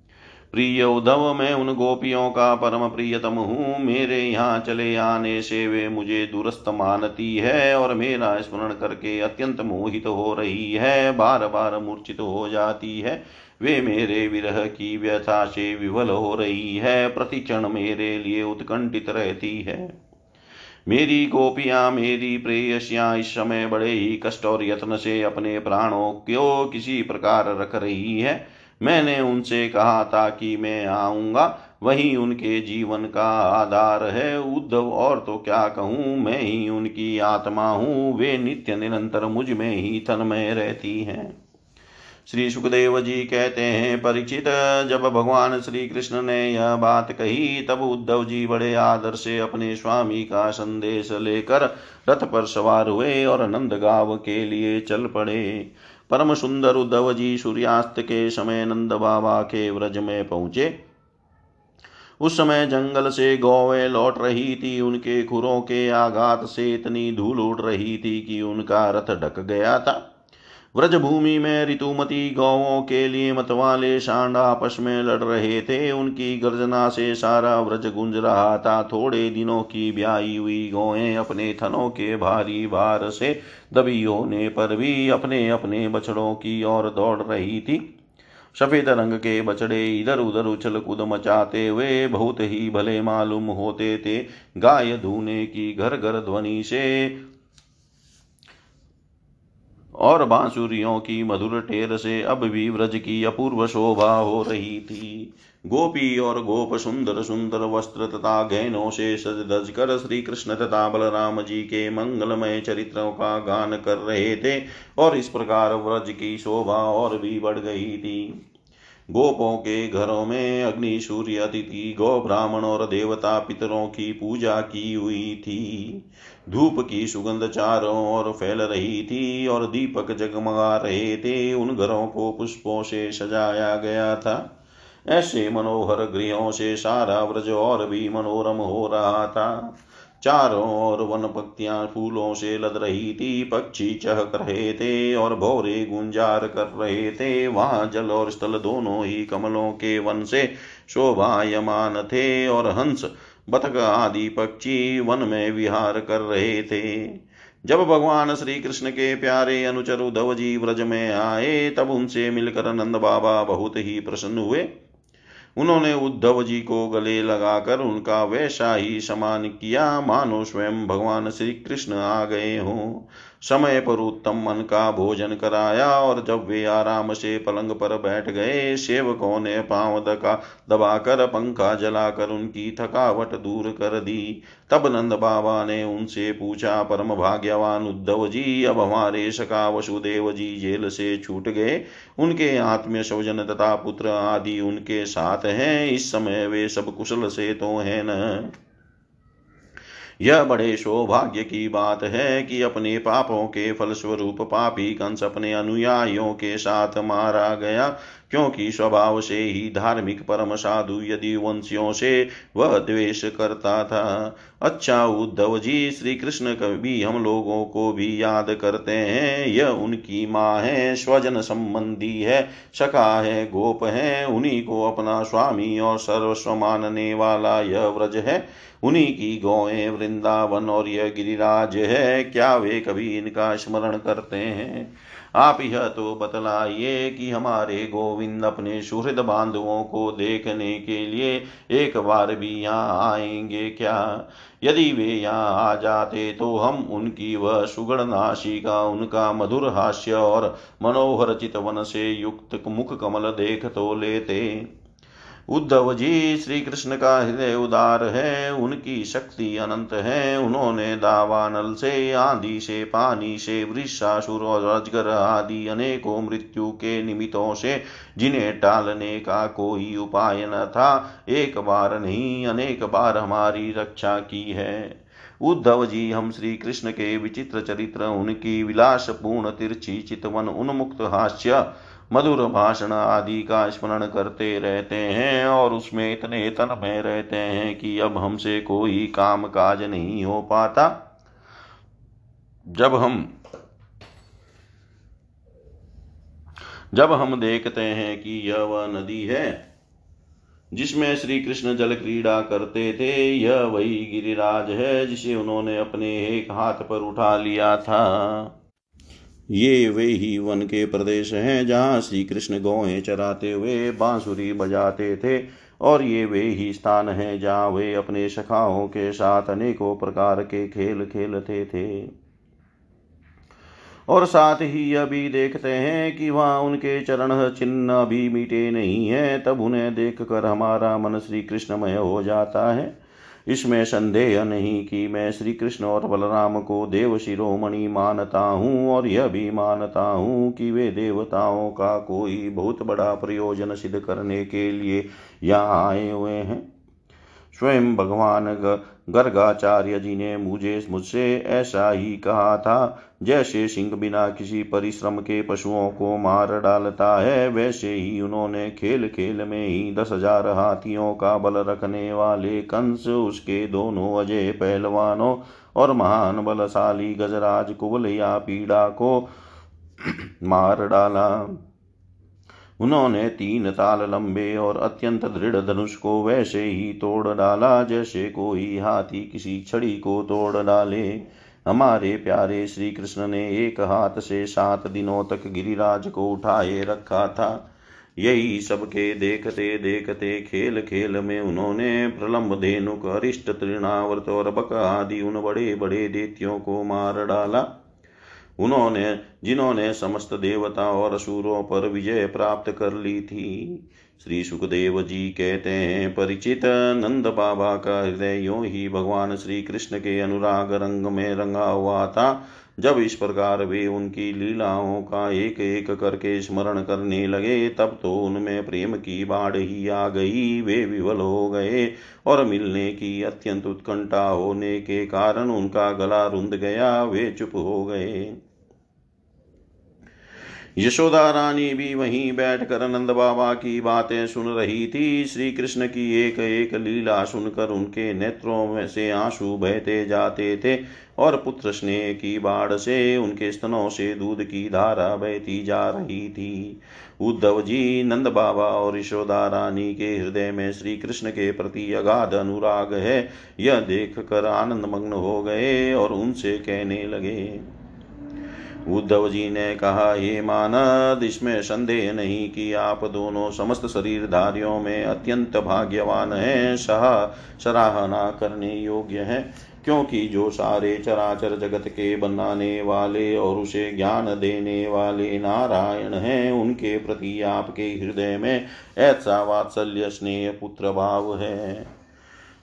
A: प्रिय उद्धव, मैं उन गोपियों का परम प्रियतम हूँ। मेरे यहाँ चले आने से वे मुझे दुरस्त मानती है और मेरा स्मरण करके अत्यंत मोहित हो रही है बार बार मूर्छित हो जाती है। वे मेरे विरह की व्यथा से विवल हो रही है, प्रतिक्षण मेरे लिए उत्कंठित रहती है। मेरी गोपियाँ, मेरी प्रेयसियाँ इस समय बड़े ही कष्ट और यत्न से अपने प्राणों को किसी प्रकार रख रही है। मैंने उनसे कहा था कि मैं आऊँगा। वही उनके जीवन का आधार है उद्धव। और तो क्या कहूँ, मैं ही उनकी आत्मा हूँ। वे नित्य निरंतर मुझमें ही तन्मय रहती हैं। श्री सुखदेव जी कहते हैं, परिचित, जब भगवान श्री कृष्ण ने यह बात कही, तब उद्धव जी बड़े आदर से अपने स्वामी का संदेश लेकर रथ पर सवार हुए और नंद गाँव के लिए चल पड़े। परम सुंदर उद्धव जी सूर्यास्त के समय नंद बाबा के व्रज में पहुँचे। उस समय जंगल से गौवे लौट रही थी, उनके खुरों के आघात से इतनी धूल उड़ रही थी कि उनका रथ ढक गया था। व्रज भूमि में ऋतुमती गौों के लिए मतवाले सांड आपस में लड़ रहे थे। उनकी गर्जना से सारा व्रज गुंज रहा था। थोड़े दिनों की ब्याई हुई गौएँ अपने थनों के भारी भार से दबी होने पर भी अपने अपने बछड़ों की ओर दौड़ रही थी। सफ़ेद रंग के बछड़े इधर उधर उछल कूद मचाते हुए बहुत ही भले मालूम होते थे। गाय धूने की घर घर ध्वनि से और बांसुरियों की मधुर टेर से अब भी व्रज की अपूर्व शोभा हो रही थी। गोपी और गोप सुंदर सुंदर वस्त्र तथा गहनों से सज धज कर श्री कृष्ण तथा बलराम जी के मंगलमय चरित्रों का गान कर रहे थे और इस प्रकार व्रज की शोभा और भी बढ़ गई थी। गोपों के घरों में अग्नि सूर्य अतिथि, गौ ब्राह्मण और देवता पितरों की पूजा की हुई थी। धूप की सुगंध चारों ओर फैल रही थी और दीपक जगमगा रहे थे। उन घरों को पुष्पों से सजाया गया था। ऐसे मनोहर गृहों से सारा व्रज और भी मनोरम हो रहा था। चारों ओर वन पक्तियाँ फूलों से लद रही थी, पक्षी चहक रहे थे और भोरे गुंजार कर रहे थे। वहाँ जल और स्थल दोनों ही कमलों के वन से शोभायमान थे और हंस बतक आदि पक्षी वन में विहार कर रहे थे। जब भगवान श्री कृष्ण के प्यारे अनुचर उद्धव जी व्रज में आए, तब उनसे मिलकर नंद बाबा बहुत ही प्रसन्न हुए। उन्होंने उद्धव जी को गले लगाकर उनका वैसा ही समान किया। मानो स्वयं भगवान श्री कृष्ण आ गए हों। समय पर उत्तम मन का भोजन कराया और जब वे आराम से पलंग पर बैठ गए, सेवकों ने पाँव दका, दबाकर पंखा जलाकर उनकी थकावट दूर कर दी। तब नंद बाबा ने उनसे पूछा, परम भाग्यवान उद्धव जी, अब हमारे सका वसुदेव जी जेल से छूट गए। उनके आत्म्य स्वजन तथा पुत्र आदि उनके साथ हैं। इस समय वे सब कुशल से तो हैं न। यह बड़े सौभाग्य की बात है कि अपने पापों के फलस्वरूप पापी कंस अपने अनुयायियों के साथ मारा गया। क्योंकि स्वभाव से ही धार्मिक परम साधु यदि वंशियों से वह द्वेष करता था। अच्छा उद्धव जी श्री कृष्ण कभी हम लोगों को भी याद करते हैं। यह उनकी माँ है, स्वजन संबंधी है, सखा है, गोप है, उन्हीं को अपना स्वामी और सर्वस्व मानने वाला यह व्रज है। उन्हीं की गौएँ वृंदावन और यह गिरिराज है। क्या वे कभी इनका स्मरण करते हैं? आप यह तो बतलाइए कि हमारे गोविंद अपने सुहृद बांधवों को देखने के लिए एक बार भी यहाँ आएँगे क्या? यदि वे यहाँ आ जाते तो हम उनकी वह सुगढ़ नाशिका उनका मधुर हास्य और मनोहर चितवन से युक्त मुख कमल देख तो लेते। उद्धव जी श्री कृष्ण का हृदय उदार है, उनकी शक्ति अनंत है। उन्होंने दावानल से आदि से, पानी से वृषासुर और अजगर आदि अनेकों मृत्यु के निमित्तों से जिन्हें टालने का कोई उपाय न था, एक बार नहीं, अनेक बार हमारी रक्षा की है। उद्धव जी हम श्री कृष्ण के विचित्र चरित्र, उनकी विलासपूर्ण तिरछी चितवन, उन्मुक्त हास्य मधुर भाषण आदि का स्मरण करते रहते हैं और उसमें इतने तन में रहते हैं कि अब हमसे कोई काम काज नहीं हो पाता। जब हम जब हम देखते हैं कि यह वह नदी है, जिसमें श्री कृष्ण जल क्रीड़ा करते थे, यह वही गिरिराज है जिसे उन्होंने अपने एक हाथ पर उठा लिया था। ये वे ही वन के प्रदेश हैं जहाँ श्री कृष्ण गौएँ चराते हुए बांसुरी बजाते थे। और ये वे ही स्थान हैं जहाँ वे अपने शखाओं के साथ अनेकों प्रकार के खेल खेलते थे। और साथ ही यह भी देखते हैं कि वहाँ उनके चरण चिन्ह भी मीटे नहीं है, तब उन्हें देख कर हमारा मन श्री कृष्णमय हो जाता है। इसमें संदेह नहीं कि मैं श्री कृष्ण और बलराम को देव शिरोमणि मानता हूँ, और यह भी मानता हूँ कि वे देवताओं का कोई बहुत बड़ा प्रयोजन सिद्ध करने के लिए यहाँ आए हुए हैं। स्वयं भगवान गर्गाचार्य जी ने मुझे मुझसे ऐसा ही कहा था, जैसे सिंह बिना किसी परिश्रम के पशुओं को मार डालता है, वैसे ही उन्होंने खेल खेल में ही दस हज़ार हाथियों का बल रखने वाले कंस, उसके दोनों अजय पहलवानों और महान बलशाली गजराज कुबल या पीड़ा को मार डाला। उन्होंने तीन ताल लंबे और अत्यंत दृढ़ धनुष को वैसे ही तोड़ डाला, जैसे कोई हाथी किसी छड़ी को तोड़ डाले। हमारे प्यारे श्री कृष्ण ने एक हाथ से सात दिनों तक गिरिराज को उठाए रखा था। यही सबके देखते देखते खेल खेल में उन्होंने प्रलम्ब धेनुक, अरिष्ट, तृणावर्त और बक आदि उन बड़े बड़े देतियों को मार डाला। उन्होंने, जिन्होंने समस्त देवता और असुरों पर विजय प्राप्त कर ली थी। श्री सुखदेव जी कहते हैं, परिचित नंद बाबा का हृदय यो ही भगवान श्री कृष्ण के अनुराग रंग में रंगा हुआ था। जब इस प्रकार वे उनकी लीलाओं का एक एक करके स्मरण करने लगे, तब तो उनमें प्रेम की बाढ़ ही आ गई। वे विवल हो गए और मिलने की अत्यंत उत्कंठा होने के कारण उनका गला रुंध गया। वे चुप हो गए। यशोदा रानी भी वहीं बैठकर नंद बाबा की बातें सुन रही थी। श्री कृष्ण की एक एक लीला सुनकर उनके नेत्रों में से आँसू बहते जाते थे और पुत्र स्नेह की बाढ़ से उनके स्तनों से दूध की धारा बहती जा रही थी। उद्धव जी, नंद बाबा और यशोदा रानी के हृदय में श्री कृष्ण के प्रति अगाध अनुराग है। यह देख कर आनंद मग्न हो गए और उनसे कहने लगे उद्धव जी ने कहा, हे मानद इसमें संदेह नहीं कि आप दोनों समस्त शरीरधारियों में अत्यंत भाग्यवान हैं, सह सराहना करने योग्य हैं, क्योंकि जो सारे चराचर जगत के बनाने वाले और उसे ज्ञान देने वाले नारायण हैं, उनके प्रति आपके हृदय में ऐसा वात्सल्य स्नेह पुत्र भाव है।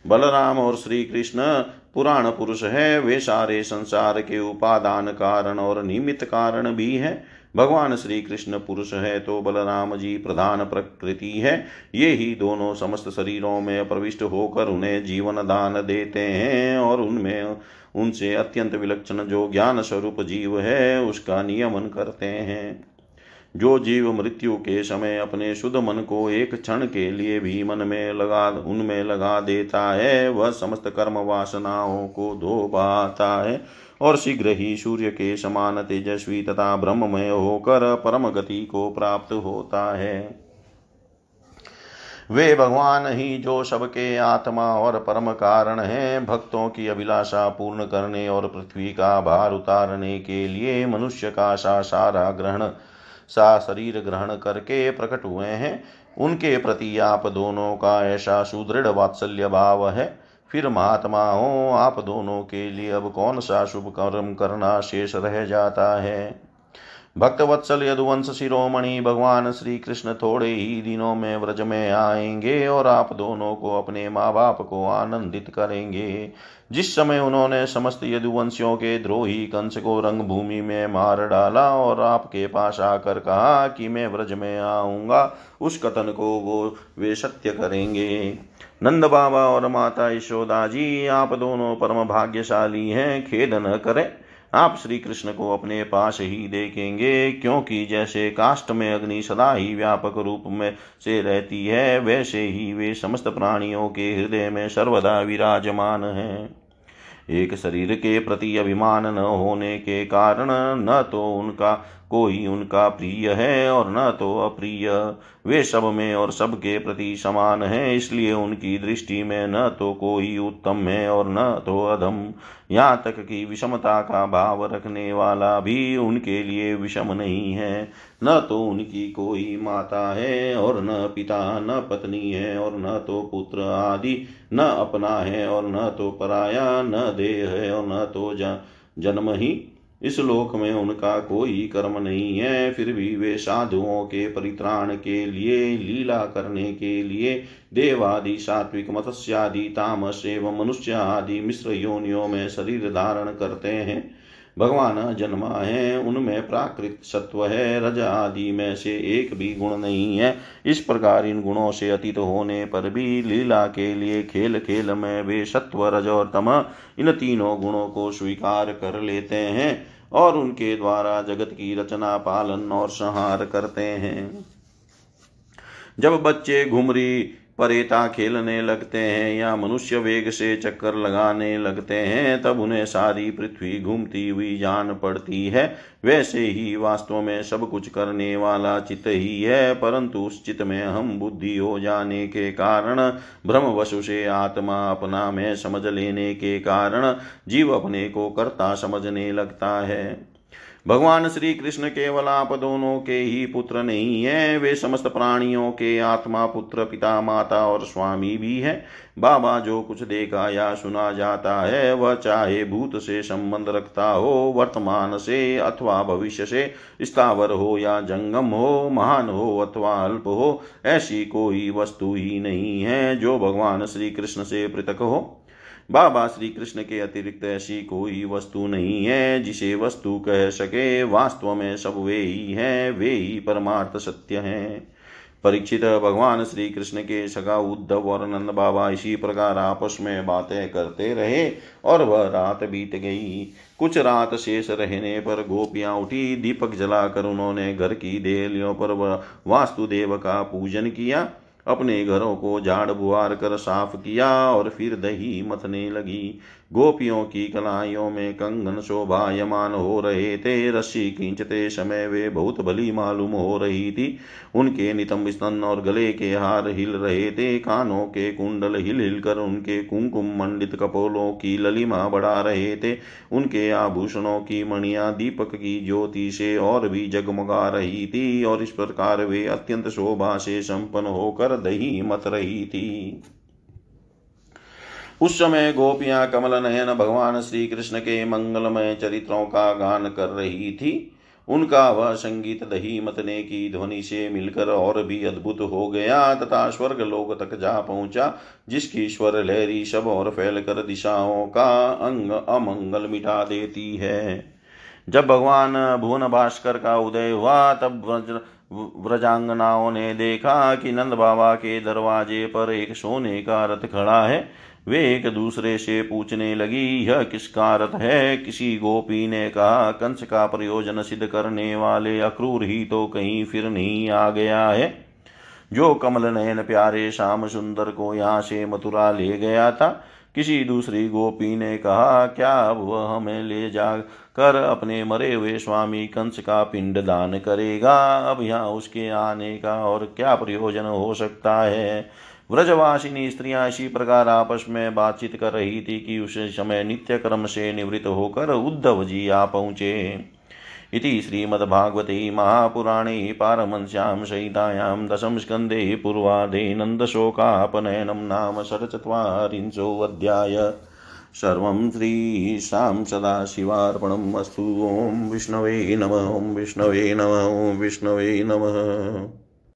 A: बलराम और श्री कृष्ण पुराण पुरुष है, वे सारे संसार के उपादान कारण और निमित्त कारण भी है। भगवान श्री कृष्ण पुरुष है तो बलराम जी प्रधान प्रकृति है। ये ही दोनों समस्त शरीरों में प्रविष्ट होकर उन्हें जीवन दान देते हैं और उनमें उनसे अत्यंत विलक्षण जो ज्ञान स्वरूप जीव है, उसका नियमन करते हैं। जो जीव मृत्यु के समय अपने शुद्ध मन को एक क्षण के लिए भी मन में लगा, उनमें लगा देता है, वह समस्त कर्म वासनाओं को धो पाता है। और शीघ्र ही सूर्य के समान तेजस्वी तथा ब्रह्ममय होकर परम गति को प्राप्त होता है। वे भगवान ही जो सबके आत्मा और परम कारण हैं, भक्तों की अभिलाषा पूर्ण करने और पृथ्वी का भार उतारने के लिए मनुष्य का सा सारा ग्रहण सा शरीर ग्रहण करके प्रकट हुए हैं। उनके प्रति आप दोनों का ऐसा सुदृढ़ वात्सल्य भाव है। फिर महात्मा हो आप दोनों के लिए अब कौन सा शुभ कर्म करना शेष रह जाता है? भक्तवत्सल यदुवंश शिरोमणि भगवान श्री कृष्ण थोड़े ही दिनों में व्रज में आएँगे और आप दोनों को अपने माँ बाप को आनंदित करेंगे। जिस समय उन्होंने समस्त यदुवंशियों के द्रोही कंस को रंग भूमि में मार डाला और आपके पास आकर कहा कि मैं व्रज में आऊँगा, उस कथन को वो वे सत्य करेंगे। नंद बाबा और माता यशोदा जी, आप दोनों परम भाग्यशाली हैं, खेद न करें। आप श्री कृष्ण को अपने पास ही देखेंगे, क्योंकि जैसे काष्ट में अग्नि सदा ही व्यापक रूप में से रहती है, वैसे ही वे समस्त प्राणियों के हृदय में सर्वदा विराजमान हैं। एक शरीर के प्रति अभिमान न होने के कारण न तो उनका कोई उनका प्रिय है और न तो अप्रिय। वे सब में और सबके प्रति समान है, इसलिए उनकी दृष्टि में न तो कोई उत्तम है और न तो अधम। यहाँ तक कि विषमता का भाव रखने वाला भी उनके लिए विषम नहीं है। न तो उनकी कोई माता है और न पिता, न पत्नी है और न तो पुत्र आदि, न अपना है और न तो पराया, न देह है और न तो जन्म ही इस लोक में उनका कोई कर्म नहीं है। फिर भी वे साधुओं के परित्राण के लिए, लीला करने के लिए देवादि, सात्विक, मत्स्यादि, तामस एवं मनुष्य आदि मिश्र योनियों में शरीर धारण करते हैं। भगवान जन्मा है, उनमें प्राकृत सत्व है, रज आदि में से एक भी गुण नहीं है। इस प्रकार इन गुणों से अतीत होने पर भी लीला के लिए खेल खेल में वे सत्व, रज और तम, इन तीनों गुणों को स्वीकार कर लेते हैं और उनके द्वारा जगत की रचना, पालन और संहार करते हैं। जब बच्चे घुमरी परेता खेलने लगते हैं या मनुष्य वेग से चक्कर लगाने लगते हैं, तब उन्हें सारी पृथ्वी घूमती हुई जान पड़ती है। वैसे ही वास्तव में सब कुछ करने वाला चित्त ही है, परंतु उस चित्त में हम बुद्धि हो जाने के कारण भ्रम वशु से आत्मा अपना में समझ लेने के कारण, जीव अपने को कर्ता समझने लगता है। भगवान श्री कृष्ण केवल आप दोनों के ही पुत्र नहीं है, वे समस्त प्राणियों के आत्मा, पुत्र, पिता, माता और स्वामी भी है। बाबा जो कुछ देखा या सुना जाता है, वह चाहे भूत से संबंध रखता हो, वर्तमान से अथवा भविष्य से स्थावर हो या जंगम हो, महान हो अथवा अल्प हो, ऐसी कोई वस्तु ही नहीं है जो भगवान श्री कृष्ण से पृथक हो। बाबा श्री कृष्ण के अतिरिक्त ऐसी कोई वस्तु नहीं है जिसे वस्तु कह सके। वास्तव में सब वे ही हैं, वे ही परमार्थ सत्य हैं। परीक्षित भगवान श्री कृष्ण के सगा उद्धव और नंद बाबा इसी प्रकार आपस में बातें करते रहे और वह रात बीत गई। कुछ रात शेष रहने पर गोपियाँ उठी। दीपक जलाकर उन्होंने घर की देलियों पर वास्तुदेव का पूजन किया। अपने घरों को झाड़ बुआर कर साफ़ किया और फिर दही मथने लगी। गोपियों की कलाइयों में कंगन शोभायमान हो रहे थे। रस्सी खींचते समय वे बहुत भली मालूम हो रही थी। उनके नितंब स्तन और गले के हार हिल रहे थे। कानों के कुंडल हिल हिल कर उनके कुंकुम मंडित कपोलों की ललिमा बढ़ा रहे थे। उनके आभूषणों की मणिया दीपक की ज्योति से और भी जगमगा रही थी और इस प्रकार वे अत्यंत शोभा से संपन्न होकर दही मत रही थी। उस समय गोपियाँ कमल नयन भगवान श्री कृष्ण के मंगलमय चरित्रों का गान कर रही थी। उनका वह संगीत दही मतने की ध्वनि से मिलकर और भी अद्भुत हो गया, तथा स्वर्ग लोक तक जा पहुँचा, जिसकी स्वर लहरी सब और फैलकर दिशाओं का अंग अमंगल मिटा देती है। जब भगवान भुवन भास्कर का उदय हुआ, तब व्रज, व्रजांगनाओं ने देखा कि नंद बाबा के दरवाजे पर एक सोने का रथ खड़ा है। वे एक दूसरे से पूछने लगी, यह किसका रथ है? किसी गोपी ने कहा, कंस का प्रयोजन सिद्ध करने वाले अक्रूर ही तो कहीं फिर नहीं आ गया है। जो कमल नयन प्यारे श्याम सुंदर को यहाँ से मथुरा ले गया था, किसी दूसरी गोपी ने कहा, क्या वह हमें ले जा कर अपने मरे हुए स्वामी कंस का पिंड दान करेगा? अब यहाँ उसके आने का और क्या प्रयोजन हो सकता है? व्रजवासिनी स्त्रियाँ इसी प्रकार आपस में बातचीत कर रही थी कि उस समय नित्य क्रम से निवृत्त होकर उद्धव जी आ पहुँचे। इति श्रीमद्भागवते महापुराणे पारमंस्यां सहितायां दशम स्कन्धे पूर्वादे नन्दशोकापनयनं नाम षट्चत्वारिंशोऽध्याय सर्वं श्रीशां सदाशिवार्पणम् अस्तु। ॐ विष्णवे नम। ॐ विष्णवे नम। ॐ विष्णवे नमः।